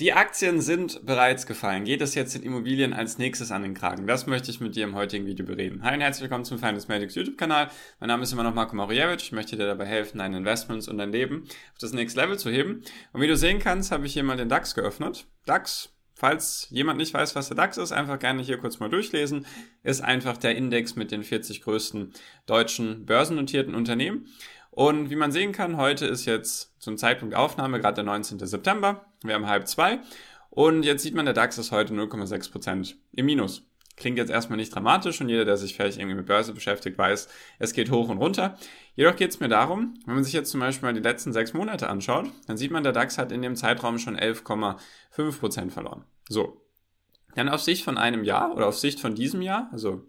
Die Aktien sind bereits gefallen. Geht es jetzt in Immobilien als nächstes an den Kragen? Das möchte ich mit dir im heutigen Video bereden. Hi und herzlich willkommen zum Finance Medics YouTube-Kanal. Mein Name ist immer noch Marco Marievich. Ich möchte dir dabei helfen, deine Investments und dein Leben auf das nächste Level zu heben. Und wie du sehen kannst, habe ich hier mal den DAX geöffnet. DAX Falls jemand nicht weiß, was der DAX ist, einfach gerne hier kurz mal durchlesen. Ist einfach der Index mit den 40 größten deutschen börsennotierten Unternehmen. Und wie man sehen kann, heute ist jetzt zum Zeitpunkt Aufnahme gerade der 19. September. Wir haben halb zwei. Und jetzt sieht man, der DAX ist heute 0,6% im Minus. Klingt jetzt erstmal nicht dramatisch und jeder, der sich vielleicht irgendwie mit Börse beschäftigt, weiß, es geht hoch und runter. Jedoch geht es mir darum, wenn man sich jetzt zum Beispiel mal die letzten sechs Monate anschaut, dann sieht man, der DAX hat in dem Zeitraum schon 11,5% verloren. So. Dann auf Sicht von einem Jahr oder auf Sicht von diesem Jahr, also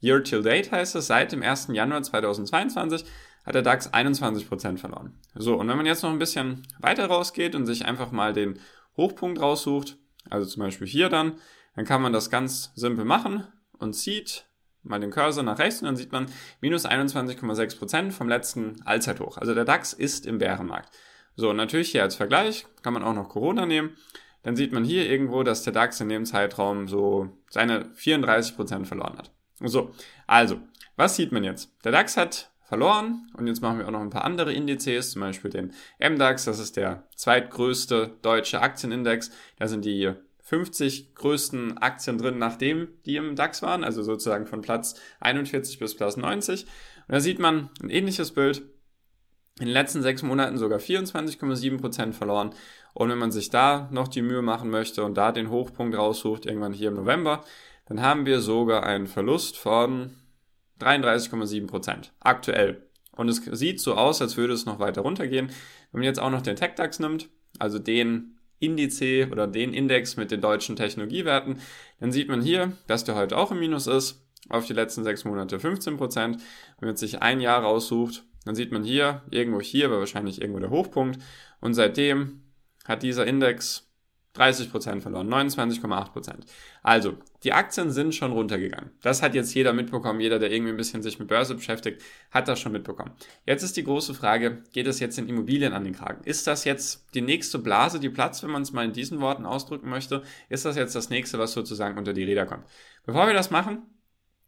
Year till Date heißt es, seit dem 1. Januar 2022 hat der DAX 21% verloren. So, und wenn man jetzt noch ein bisschen weiter rausgeht und sich einfach mal den Hochpunkt raussucht, also zum Beispiel hier dann, dann kann man das ganz simpel machen und zieht mal den Cursor nach rechts und dann sieht man minus 21,6% vom letzten Allzeithoch. Also der DAX ist im Bärenmarkt. So, und natürlich hier als Vergleich kann man auch noch Corona nehmen. Dann sieht man hier irgendwo, dass der DAX in dem Zeitraum so seine 34% verloren hat. So, also, was sieht man jetzt? Der DAX hat verloren. Und jetzt machen wir auch noch ein paar andere Indizes, zum Beispiel den MDAX, das ist der zweitgrößte deutsche Aktienindex. Da sind die 50 größten Aktien drin, nachdem die im DAX waren, also sozusagen von Platz 41 bis Platz 90. Und da sieht man ein ähnliches Bild. In den letzten sechs Monaten sogar 24,7 Prozent verloren. Und wenn man sich da noch die Mühe machen möchte und da den Hochpunkt raussucht, irgendwann hier im November, dann haben wir sogar einen Verlust von 33,7 Prozent. Aktuell. Und es sieht so aus, als würde es noch weiter runtergehen. Wenn man jetzt auch noch den TechDAX nimmt, also den Indice oder den Index mit den deutschen Technologiewerten, dann sieht man hier, dass der heute auch im Minus ist. Auf die letzten sechs Monate 15 Prozent. Wenn man sich ein Jahr raussucht, dann sieht man hier, irgendwo hier war wahrscheinlich irgendwo der Hochpunkt. Und seitdem hat dieser Index 30% verloren, 29,8%. Also, die Aktien sind schon runtergegangen. Das hat jetzt jeder mitbekommen, jeder, der irgendwie ein bisschen sich mit Börse beschäftigt, hat das schon mitbekommen. Jetzt ist die große Frage, geht es jetzt in Immobilien an den Kragen? Ist das jetzt die nächste Blase, die Platz, wenn man es mal in diesen Worten ausdrücken möchte? Ist das jetzt das nächste, was sozusagen unter die Räder kommt? Bevor wir das machen,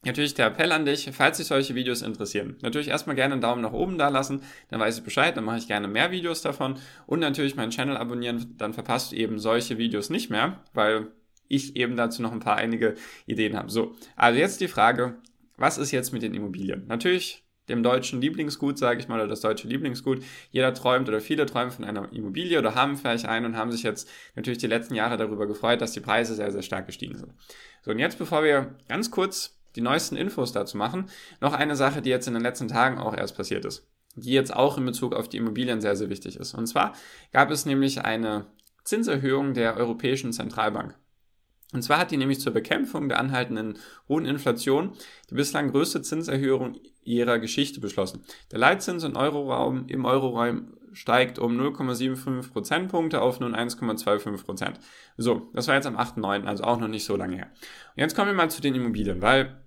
Natürlich der Appell an dich, falls dich solche Videos interessieren. Natürlich erstmal gerne einen Daumen nach oben da lassen, dann weiß ich Bescheid, dann mache ich gerne mehr Videos davon. Und natürlich meinen Channel abonnieren, dann verpasst du eben solche Videos nicht mehr, weil ich eben dazu noch ein paar einige Ideen habe. So, also jetzt die Frage, was ist jetzt mit den Immobilien? Natürlich dem deutschen Lieblingsgut, sage ich mal, oder das deutsche Lieblingsgut. Jeder träumt oder viele träumen von einer Immobilie oder haben vielleicht eine und haben sich jetzt natürlich die letzten Jahre darüber gefreut, dass die Preise sehr, sehr stark gestiegen sind. So, und jetzt, bevor wir ganz kurz die neuesten Infos dazu machen. Noch eine Sache, die jetzt in den letzten Tagen auch erst passiert ist, die jetzt auch in Bezug auf die Immobilien sehr, sehr wichtig ist. Und zwar gab es nämlich eine Zinserhöhung der Europäischen Zentralbank. Und zwar hat die nämlich zur Bekämpfung der anhaltenden hohen Inflation die bislang größte Zinserhöhung ihrer Geschichte beschlossen. Der Leitzins im Euroraum, im Euroraum steigt um 0,75 Prozentpunkte auf nun 1,25 Prozent. So, das war jetzt am 8.9., also auch noch nicht so lange her. Und jetzt kommen wir mal zu den Immobilien, weil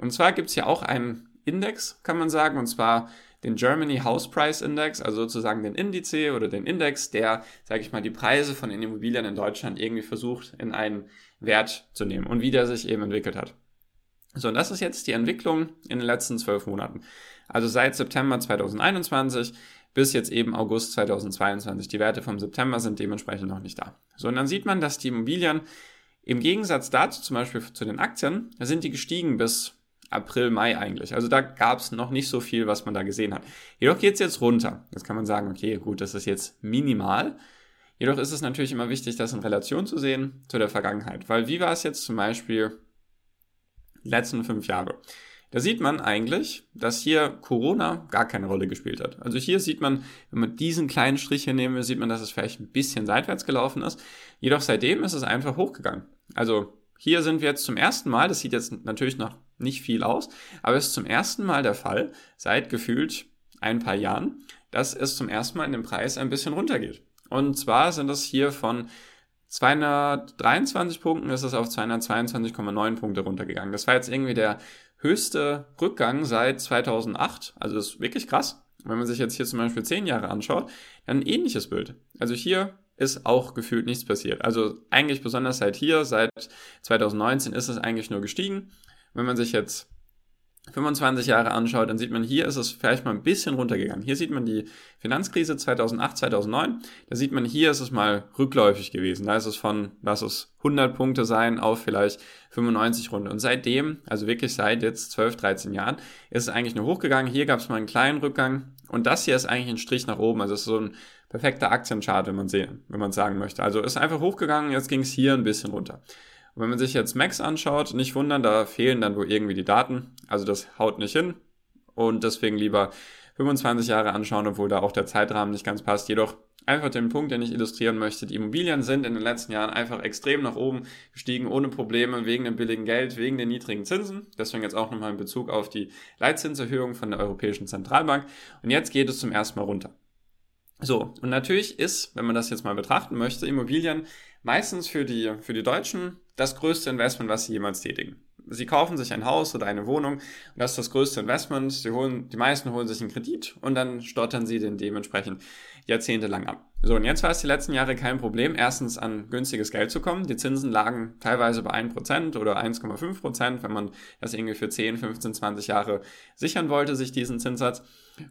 und zwar gibt es hier auch einen Index, kann man sagen, und zwar den Germany House Price Index, also sozusagen den Indice oder den Index, der, sage ich mal, die Preise von den Immobilien in Deutschland irgendwie versucht in einen Wert zu nehmen und wie der sich eben entwickelt hat. So, und das ist jetzt die Entwicklung in den letzten zwölf Monaten. Also seit September 2021 bis jetzt eben August 2022. Die Werte vom September sind dementsprechend noch nicht da. So, und dann sieht man, dass die Immobilien im Gegensatz dazu, zum Beispiel zu den Aktien, sind die gestiegen bis April, Mai eigentlich. Also da gab es noch nicht so viel, was man da gesehen hat. Jedoch geht es jetzt runter. Jetzt kann man sagen, okay, gut, das ist jetzt minimal. Jedoch ist es natürlich immer wichtig, das in Relation zu sehen zu der Vergangenheit. Weil wie war es jetzt zum Beispiel die letzten fünf Jahre? Da sieht man eigentlich, dass hier Corona gar keine Rolle gespielt hat. Also hier sieht man, wenn man diesen kleinen Strich hier nehmen will, sieht man, dass es vielleicht ein bisschen seitwärts gelaufen ist. Jedoch seitdem ist es einfach hochgegangen. Also hier sind wir jetzt zum ersten Mal, das sieht jetzt natürlich noch nicht viel aus, aber es ist zum ersten Mal der Fall, seit gefühlt ein paar Jahren, dass es zum ersten Mal in dem Preis ein bisschen runtergeht. Und zwar sind es hier von 223 Punkten ist es auf 222,9 Punkte runtergegangen. Das war jetzt irgendwie der höchste Rückgang seit 2008. Also das ist wirklich krass. Wenn man sich jetzt hier zum Beispiel 10 Jahre anschaut, dann ein ähnliches Bild. Also hier ist auch gefühlt nichts passiert. Also eigentlich besonders seit hier, seit 2019 ist es eigentlich nur gestiegen. Wenn man sich jetzt 25 Jahre anschaut, dann sieht man, hier ist es vielleicht mal ein bisschen runtergegangen. Hier sieht man die Finanzkrise 2008, 2009. Da sieht man, hier ist es mal rückläufig gewesen. Da ist es von, lass es 100 Punkte sein, auf vielleicht 95 runter. Und seitdem, also wirklich seit jetzt 12, 13 Jahren, ist es eigentlich nur hochgegangen. Hier gab es mal einen kleinen Rückgang. Und das hier ist eigentlich ein Strich nach oben. Also es ist so ein perfekter Aktienchart, wenn man sehen, wenn man sagen möchte. Also ist einfach hochgegangen, jetzt ging es hier ein bisschen runter. Und wenn man sich jetzt Max anschaut, nicht wundern, da fehlen dann wohl irgendwie die Daten. Also das haut nicht hin. Und deswegen lieber 25 Jahre anschauen, obwohl da auch der Zeitrahmen nicht ganz passt. Jedoch einfach den Punkt, den ich illustrieren möchte. Die Immobilien sind in den letzten Jahren einfach extrem nach oben gestiegen, ohne Probleme, wegen dem billigen Geld, wegen den niedrigen Zinsen. Deswegen jetzt auch nochmal in Bezug auf die Leitzinserhöhung von der Europäischen Zentralbank. Und jetzt geht es zum ersten Mal runter. So, und natürlich ist, wenn man das jetzt mal betrachten möchte, Immobilien meistens für die, für die Deutschen das größte Investment, was sie jemals tätigen. Sie kaufen sich ein Haus oder eine Wohnung und das ist das größte Investment. Sie holen, die meisten holen sich einen Kredit und dann stottern sie den dementsprechend jahrzehntelang ab. So, und jetzt war es die letzten Jahre kein Problem, erstens an günstiges Geld zu kommen. Die Zinsen lagen teilweise bei 1% oder 1,5%, wenn man das irgendwie für 10, 15, 20 Jahre sichern wollte, sich diesen Zinssatz.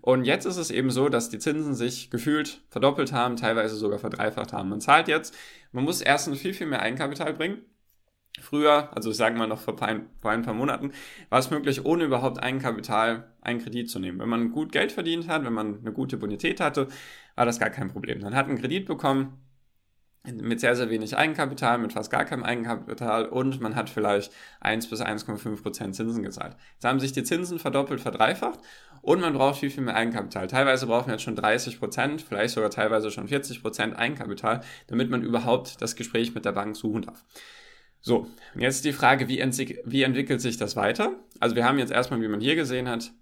Und jetzt ist es eben so, dass die Zinsen sich gefühlt verdoppelt haben, teilweise sogar verdreifacht haben. Man zahlt jetzt, man muss erstens viel, viel mehr Eigenkapital bringen Früher, also ich sage mal noch vor ein, vor ein paar Monaten, war es möglich, ohne überhaupt Eigenkapital einen Kredit zu nehmen. Wenn man gut Geld verdient hat, wenn man eine gute Bonität hatte, war das gar kein Problem. Dann hat einen Kredit bekommen mit sehr, sehr wenig Eigenkapital, mit fast gar keinem Eigenkapital und man hat vielleicht 1 bis 1,5 Prozent Zinsen gezahlt. Jetzt haben sich die Zinsen verdoppelt, verdreifacht und man braucht viel, viel mehr Eigenkapital. Teilweise braucht man jetzt schon 30 Prozent, vielleicht sogar teilweise schon 40 Prozent Eigenkapital, damit man überhaupt das Gespräch mit der Bank suchen darf. So, jetzt die Frage, wie, wie entwickelt sich das weiter? Also wir haben jetzt erstmal, wie man hier gesehen hat,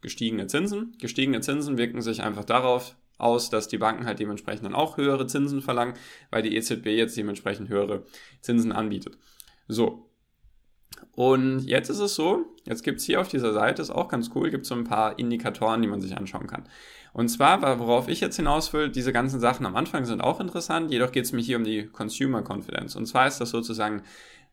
gestiegene Zinsen. Gestiegene Zinsen wirken sich einfach darauf aus, dass die Banken halt dementsprechend dann auch höhere Zinsen verlangen, weil die EZB jetzt dementsprechend höhere Zinsen anbietet. So. Und jetzt ist es so, jetzt gibt's hier auf dieser Seite, ist auch ganz cool, gibt so ein paar Indikatoren, die man sich anschauen kann. Und zwar, worauf ich jetzt hinaus will, diese ganzen Sachen am Anfang sind auch interessant, jedoch geht es mir hier um die Consumer Confidence. Und zwar ist das sozusagen,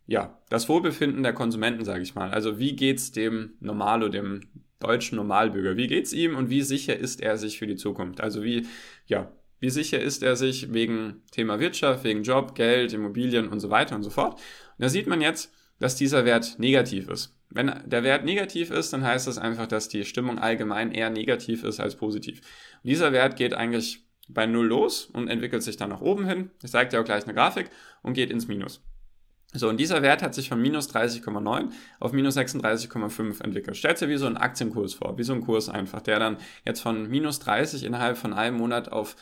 ja, das Wohlbefinden der Konsumenten, sage ich mal. Also wie geht's dem Normalo, dem deutschen Normalbürger? Wie geht's ihm und wie sicher ist er sich für die Zukunft? Also wie, ja, wie sicher ist er sich wegen Thema Wirtschaft, wegen Job, Geld, Immobilien und so weiter und so fort? Und da sieht man jetzt, dass dieser Wert negativ ist. Wenn der Wert negativ ist, dann heißt das einfach, dass die Stimmung allgemein eher negativ ist als positiv. Und dieser Wert geht eigentlich bei Null los und entwickelt sich dann nach oben hin. Ich zeige dir auch gleich eine Grafik und geht ins Minus. So, und dieser Wert hat sich von minus 30,9 auf minus 36,5 entwickelt. Stellt dir wie so ein Aktienkurs vor, wie so ein Kurs einfach, der dann jetzt von minus 30 innerhalb von einem Monat auf,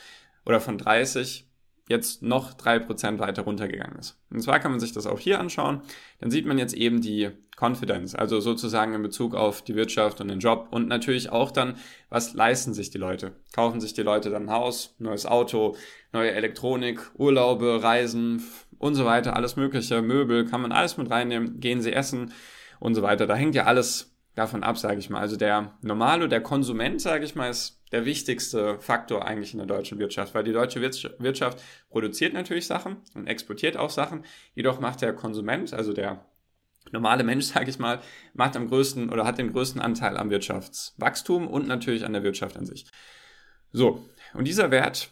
oder von 30 jetzt noch drei Prozent weiter runtergegangen ist. Und zwar kann man sich das auch hier anschauen. Dann sieht man jetzt eben die Confidence, also sozusagen in Bezug auf die Wirtschaft und den Job und natürlich auch dann, was leisten sich die Leute? Kaufen sich die Leute dann ein Haus, neues Auto, neue Elektronik, Urlaube, Reisen und so weiter, alles mögliche, Möbel, kann man alles mit reinnehmen, gehen sie essen und so weiter. Da hängt ja alles davon ab, sage ich mal. Also der Normale, der Konsument, sage ich mal, ist der wichtigste Faktor eigentlich in der deutschen Wirtschaft, weil die deutsche Wirtschaft produziert natürlich Sachen und exportiert auch Sachen, jedoch macht der Konsument, also der normale Mensch, sage ich mal, macht am größten oder hat den größten Anteil am Wirtschaftswachstum und natürlich an der Wirtschaft an sich. So, und dieser Wert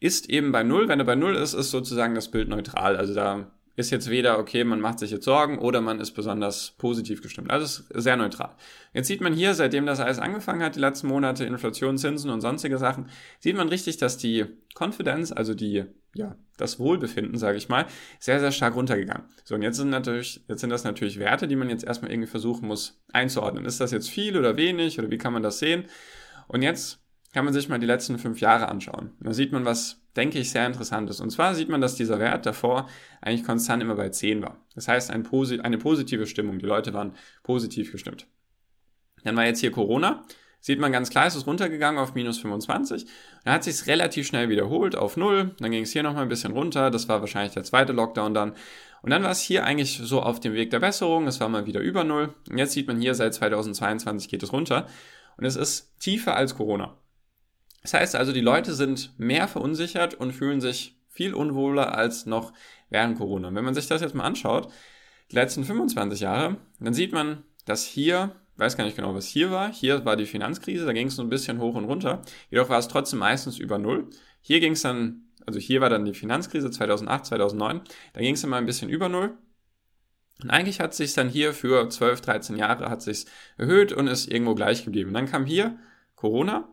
ist eben bei Null. Wenn er bei Null ist, ist sozusagen das Bild neutral. Also da ist jetzt weder, okay, man macht sich jetzt Sorgen oder man ist besonders positiv gestimmt. Also es ist sehr neutral. Jetzt sieht man hier, seitdem das alles angefangen hat, die letzten Monate, Inflation, Zinsen und sonstige Sachen, sieht man richtig, dass die Confidence, also die, ja, das Wohlbefinden, sage ich mal, sehr, sehr stark runtergegangen. So, und jetzt sind natürlich, jetzt sind das natürlich Werte, die man jetzt erstmal irgendwie versuchen muss einzuordnen. Ist das jetzt viel oder wenig oder wie kann man das sehen? Und jetzt kann man sich mal die letzten fünf Jahre anschauen. Da sieht man, was, denke ich, sehr interessant ist. Und zwar sieht man, dass dieser Wert davor eigentlich konstant immer bei 10 war. Das heißt, ein Posi eine positive Stimmung. Die Leute waren positiv gestimmt. Dann war jetzt hier Corona. Sieht man ganz klar, es ist runtergegangen auf minus 25. Dann hat sich es relativ schnell wiederholt auf 0. Dann ging es hier nochmal ein bisschen runter. Das war wahrscheinlich der zweite Lockdown dann. Und dann war es hier eigentlich so auf dem Weg der Besserung. Es war mal wieder über 0. Und jetzt sieht man hier, seit 2022 geht es runter. Und es ist tiefer als Corona. Das heißt also, die Leute sind mehr verunsichert und fühlen sich viel unwohler als noch während Corona. Und wenn man sich das jetzt mal anschaut, die letzten 25 Jahre, dann sieht man, dass hier, weiß gar nicht genau, was hier war, hier war die Finanzkrise, da ging es so ein bisschen hoch und runter, jedoch war es trotzdem meistens über Null. Hier ging es dann, also hier war dann die Finanzkrise 2008, 2009, da ging es dann mal ein bisschen über Null. Und eigentlich hat sich dann hier für 12, 13 Jahre hat sich erhöht und ist irgendwo gleich geblieben. Und dann kam hier Corona,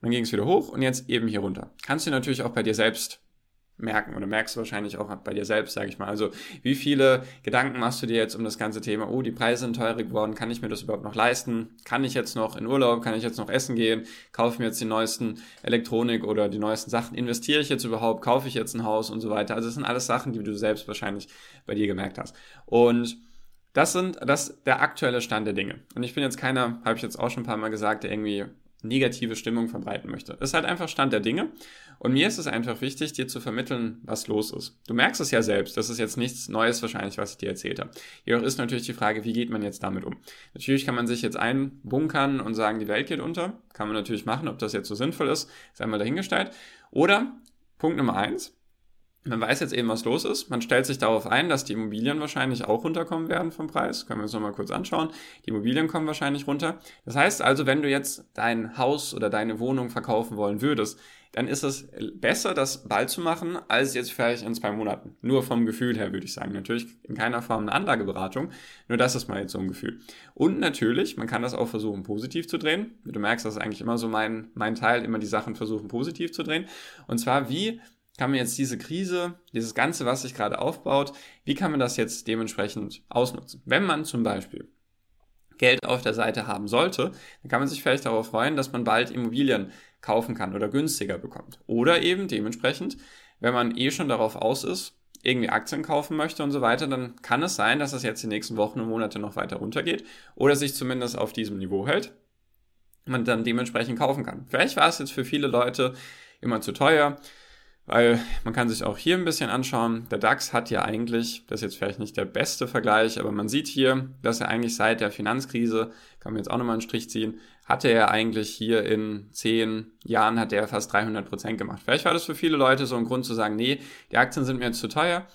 dann ging es wieder hoch und jetzt eben hier runter. Kannst du natürlich auch bei dir selbst merken oder merkst du wahrscheinlich auch bei dir selbst, sage ich mal. Also wie viele Gedanken machst du dir jetzt um das ganze Thema, oh, die Preise sind teurer geworden, kann ich mir das überhaupt noch leisten? Kann ich jetzt noch in Urlaub, kann ich jetzt noch essen gehen? Kaufe mir jetzt die neuesten Elektronik oder die neuesten Sachen? Investiere ich jetzt überhaupt? Kaufe ich jetzt ein Haus und so weiter? Also das sind alles Sachen, die du selbst wahrscheinlich bei dir gemerkt hast. Und das sind das der aktuelle Stand der Dinge. Und ich bin jetzt keiner, habe ich jetzt auch schon ein paar Mal gesagt, der irgendwie negative Stimmung verbreiten möchte. Ist halt einfach Stand der Dinge. Und mir ist es einfach wichtig, dir zu vermitteln, was los ist. Du merkst es ja selbst. Das ist jetzt nichts Neues wahrscheinlich, was ich dir erzählt habe. Jedoch ist natürlich die Frage, wie geht man jetzt damit um? Natürlich kann man sich jetzt einbunkern und sagen, die Welt geht unter. Kann man natürlich machen. Ob das jetzt so sinnvoll ist, ist einmal dahingestellt. Oder Punkt Nummer eins, man weiß jetzt eben, was los ist. Man stellt sich darauf ein, dass die Immobilien wahrscheinlich auch runterkommen werden vom Preis. Können wir uns nochmal kurz anschauen. Die Immobilien kommen wahrscheinlich runter. Das heißt also, wenn du jetzt dein Haus oder deine Wohnung verkaufen wollen würdest, dann ist es besser, das bald zu machen, als jetzt vielleicht in zwei Monaten. Nur vom Gefühl her würde ich sagen. Natürlich in keiner Form eine Anlageberatung. Nur das ist mal jetzt so ein Gefühl. Und natürlich, man kann das auch versuchen, positiv zu drehen. Du merkst, das ist eigentlich immer so mein, mein Teil, immer die Sachen versuchen, positiv zu drehen. Und zwar, wie kann man jetzt diese Krise, dieses Ganze, was sich gerade aufbaut, wie kann man das jetzt dementsprechend ausnutzen? Wenn man zum Beispiel Geld auf der Seite haben sollte, dann kann man sich vielleicht darauf freuen, dass man bald Immobilien kaufen kann oder günstiger bekommt. Oder eben dementsprechend, wenn man eh schon darauf aus ist, irgendwie Aktien kaufen möchte und so weiter, dann kann es sein, dass es jetzt die nächsten Wochen und Monate noch weiter runtergeht oder sich zumindest auf diesem Niveau hält, man dann dementsprechend kaufen kann. Vielleicht war es jetzt für viele Leute immer zu teuer, weil man kann sich auch hier ein bisschen anschauen. Der DAX hat ja eigentlich, das ist jetzt vielleicht nicht der beste Vergleich, aber man sieht hier, dass er eigentlich seit der Finanzkrise, kann man jetzt auch nochmal einen Strich ziehen, hatte er eigentlich hier in zehn Jahren hat er fast 300 Prozent gemacht. Vielleicht war das für viele Leute so ein Grund zu sagen, nee, die Aktien sind mir jetzt zu teuer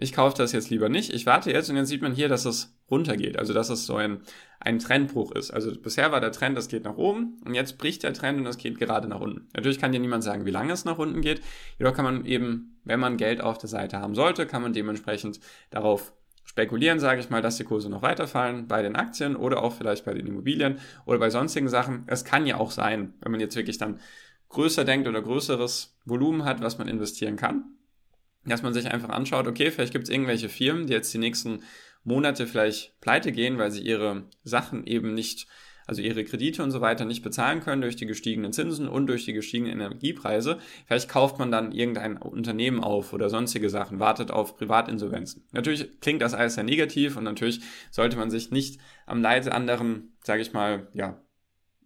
ich kaufe das jetzt lieber nicht, ich warte jetzt und dann sieht man hier, dass es runtergeht, also dass es so ein, ein Trendbruch ist. Also bisher war der Trend, das geht nach oben und jetzt bricht der Trend und es geht gerade nach unten. Natürlich kann dir niemand sagen, wie lange es nach unten geht, jedoch kann man eben, wenn man Geld auf der Seite haben sollte, kann man dementsprechend darauf spekulieren, sage ich mal, dass die Kurse noch weiterfallen bei den Aktien oder auch vielleicht bei den Immobilien oder bei sonstigen Sachen. Es kann ja auch sein, wenn man jetzt wirklich dann größer denkt oder größeres Volumen hat, was man investieren kann, dass man sich einfach anschaut, okay, vielleicht gibt es irgendwelche Firmen, die jetzt die nächsten Monate vielleicht pleite gehen, weil sie ihre Sachen eben nicht, also ihre Kredite und so weiter nicht bezahlen können durch die gestiegenen Zinsen und durch die gestiegenen Energiepreise. Vielleicht kauft man dann irgendein Unternehmen auf oder sonstige Sachen, wartet auf Privatinsolvenzen. Natürlich klingt das alles sehr negativ und natürlich sollte man sich nicht am Leid anderen, sage ich mal, ja,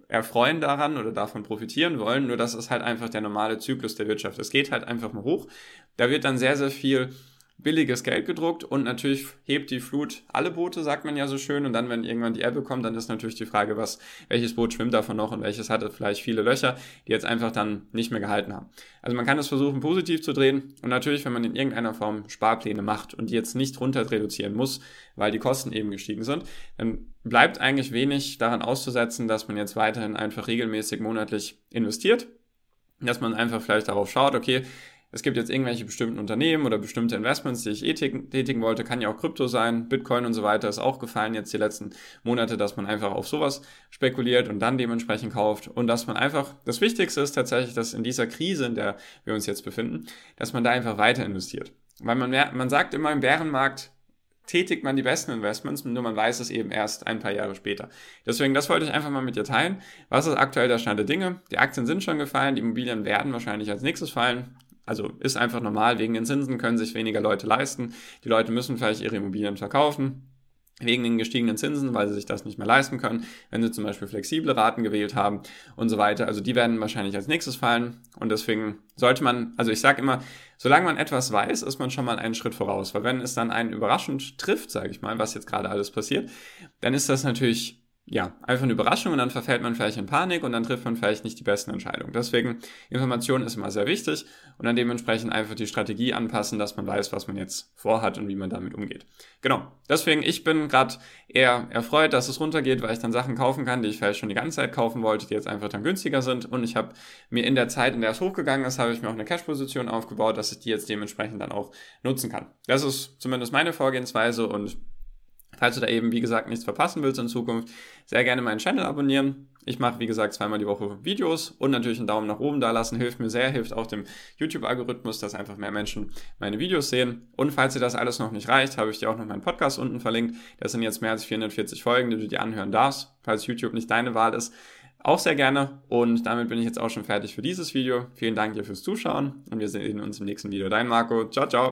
erfreuen daran oder davon profitieren wollen, nur das ist halt einfach der normale Zyklus der Wirtschaft. Es geht halt einfach mal hoch. Da wird dann sehr, sehr viel billiges Geld gedruckt und natürlich hebt die Flut alle Boote, sagt man ja so schön. Und dann, wenn irgendwann die Ebbe kommt, dann ist natürlich die Frage, was, welches Boot schwimmt davon noch und welches hatte vielleicht viele Löcher, die jetzt einfach dann nicht mehr gehalten haben. Also man kann es versuchen, positiv zu drehen. Und natürlich, wenn man in irgendeiner Form Sparpläne macht und die jetzt nicht runter reduzieren muss, weil die Kosten eben gestiegen sind, dann bleibt eigentlich wenig daran auszusetzen, dass man jetzt weiterhin einfach regelmäßig monatlich investiert dass man einfach vielleicht darauf schaut, okay, es gibt jetzt irgendwelche bestimmten Unternehmen oder bestimmte Investments, die ich eh tätigen wollte, kann ja auch Krypto sein, Bitcoin und so weiter ist auch gefallen jetzt die letzten Monate, dass man einfach auf sowas spekuliert und dann dementsprechend kauft und dass man einfach, das Wichtigste ist tatsächlich, dass in dieser Krise, in der wir uns jetzt befinden, dass man da einfach weiter investiert. Weil man, man sagt immer im Bärenmarkt, tätigt man die besten Investments, nur man weiß es eben erst ein paar Jahre später. Deswegen, das wollte ich einfach mal mit dir teilen. Was ist aktuell der Stand der Dinge? Die Aktien sind schon gefallen, die Immobilien werden wahrscheinlich als nächstes fallen. Also ist einfach normal, wegen den Zinsen können sich weniger Leute leisten. Die Leute müssen vielleicht ihre Immobilien verkaufen wegen den gestiegenen Zinsen, weil sie sich das nicht mehr leisten können, wenn sie zum Beispiel flexible Raten gewählt haben und so weiter. Also die werden wahrscheinlich als nächstes fallen und deswegen sollte man, also ich sage immer, solange man etwas weiß, ist man schon mal einen Schritt voraus, weil wenn es dann einen überraschend trifft, sage ich mal, was jetzt gerade alles passiert, dann ist das natürlich ja, einfach eine Überraschung und dann verfällt man vielleicht in Panik und dann trifft man vielleicht nicht die besten Entscheidungen. Deswegen, Information ist immer sehr wichtig und dann dementsprechend einfach die Strategie anpassen, dass man weiß, was man jetzt vorhat und wie man damit umgeht. Genau. Deswegen, ich bin gerade eher erfreut, dass es runtergeht, weil ich dann Sachen kaufen kann, die ich vielleicht schon die ganze Zeit kaufen wollte, die jetzt einfach dann günstiger sind und ich habe mir in der Zeit, in der es hochgegangen ist, habe ich mir auch eine Cash-Position aufgebaut, dass ich die jetzt dementsprechend dann auch nutzen kann. Das ist zumindest meine Vorgehensweise und Falls du da eben, wie gesagt, nichts verpassen willst in Zukunft, sehr gerne meinen Channel abonnieren. Ich mache, wie gesagt, zweimal die Woche Videos und natürlich einen Daumen nach oben da lassen. Hilft mir sehr, hilft auch dem YouTube-Algorithmus, dass einfach mehr Menschen meine Videos sehen. Und falls dir das alles noch nicht reicht, habe ich dir auch noch meinen Podcast unten verlinkt. Das sind jetzt mehr als 440 Folgen, die du dir anhören darfst, falls YouTube nicht deine Wahl ist. Auch sehr gerne. Und damit bin ich jetzt auch schon fertig für dieses Video. Vielen Dank dir fürs Zuschauen und wir sehen uns im nächsten Video. Dein Marco. Ciao, ciao.